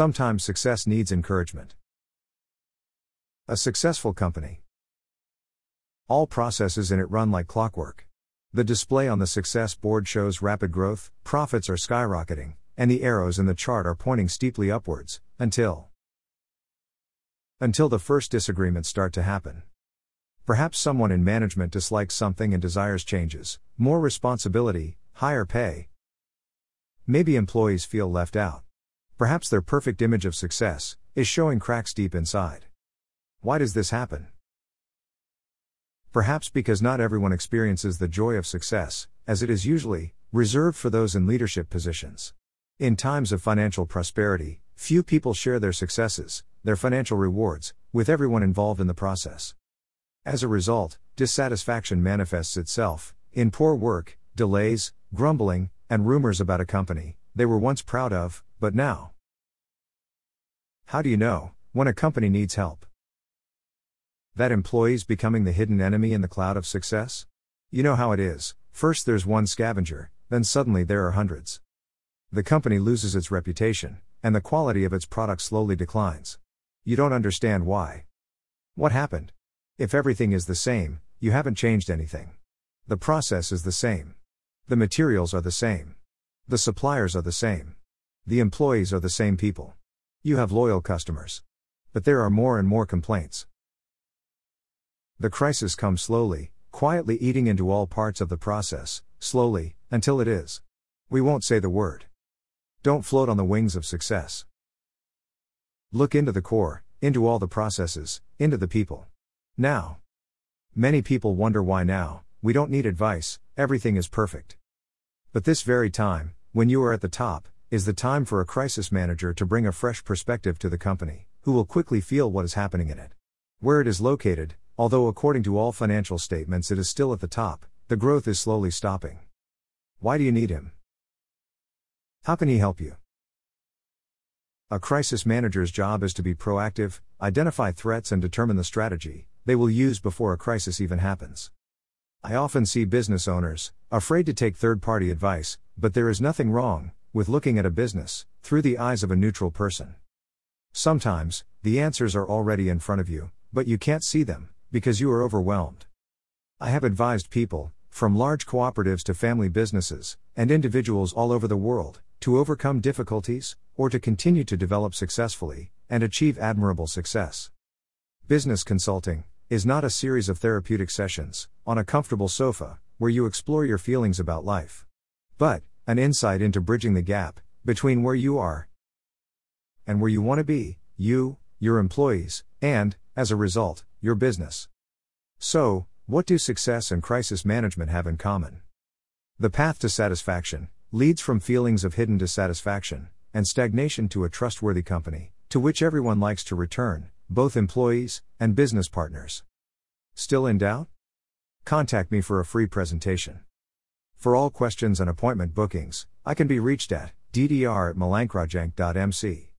Sometimes success needs encouragement. A successful company. All processes in it run like clockwork. The display on the success board shows rapid growth, profits are skyrocketing, and the arrows in the chart are pointing steeply upwards, until. Until the first disagreements start to happen. Perhaps someone in management dislikes something and desires changes, more responsibility, higher pay. Maybe employees feel left out. Perhaps their perfect image of success is showing cracks deep inside. Why does this happen? Perhaps because not everyone experiences the joy of success, as it is usually reserved for those in leadership positions. In times of financial prosperity, few people share their successes, their financial rewards, with everyone involved in the process. As a result, dissatisfaction manifests itself in poor work, delays, grumbling, and rumors about a company they were once proud of, but now. How do you know when a company needs help? That employees becoming the hidden enemy in the cloud of success? You know how it is first there's one scavenger, then suddenly there are hundreds. The company loses its reputation, and the quality of its product slowly declines. You don't understand why. What happened? If everything is the same, you haven't changed anything. The process is the same. The materials are the same. The suppliers are the same. The employees are the same people. You have loyal customers. But there are more and more complaints. The crisis comes slowly, quietly eating into all parts of the process, slowly, until it is. We won't say the word. Don't float on the wings of success. Look into the core, into all the processes, into the people. Now. Many people wonder why now, we don't need advice, everything is perfect. But this very time, when you are at the top, is the time for a crisis manager to bring a fresh perspective to the company, who will quickly feel what is happening in it. Where it is located, Although according to all financial statements it is still at the top, the growth is slowly stopping. Why do you need him? How can he help you? A crisis manager's job is to be proactive, identify threats, and determine the strategy they will use before a crisis even happens. I often see business owners afraid to take third party advice, but there is nothing wrong with looking at a business through the eyes of a neutral person. Sometimes, the answers are already in front of you, but you can't see them, because you are overwhelmed. I have advised people, from large cooperatives to family businesses, and individuals all over the world, to overcome difficulties, or to continue to develop successfully, and achieve admirable success. Business consulting is not a series of therapeutic sessions, on a comfortable sofa, where you explore your feelings about life. But, an insight into bridging the gap between where you are and where you want to be, you, your employees, and, as a result, your business. So, what do success and crisis management have in common? The path to satisfaction leads from feelings of hidden dissatisfaction and stagnation to a trustworthy company, to which everyone likes to return, both employees and business partners. Still in doubt? Contact me for a free presentation. For all questions and appointment bookings, I can be reached at ddr at milankrajnc.mc.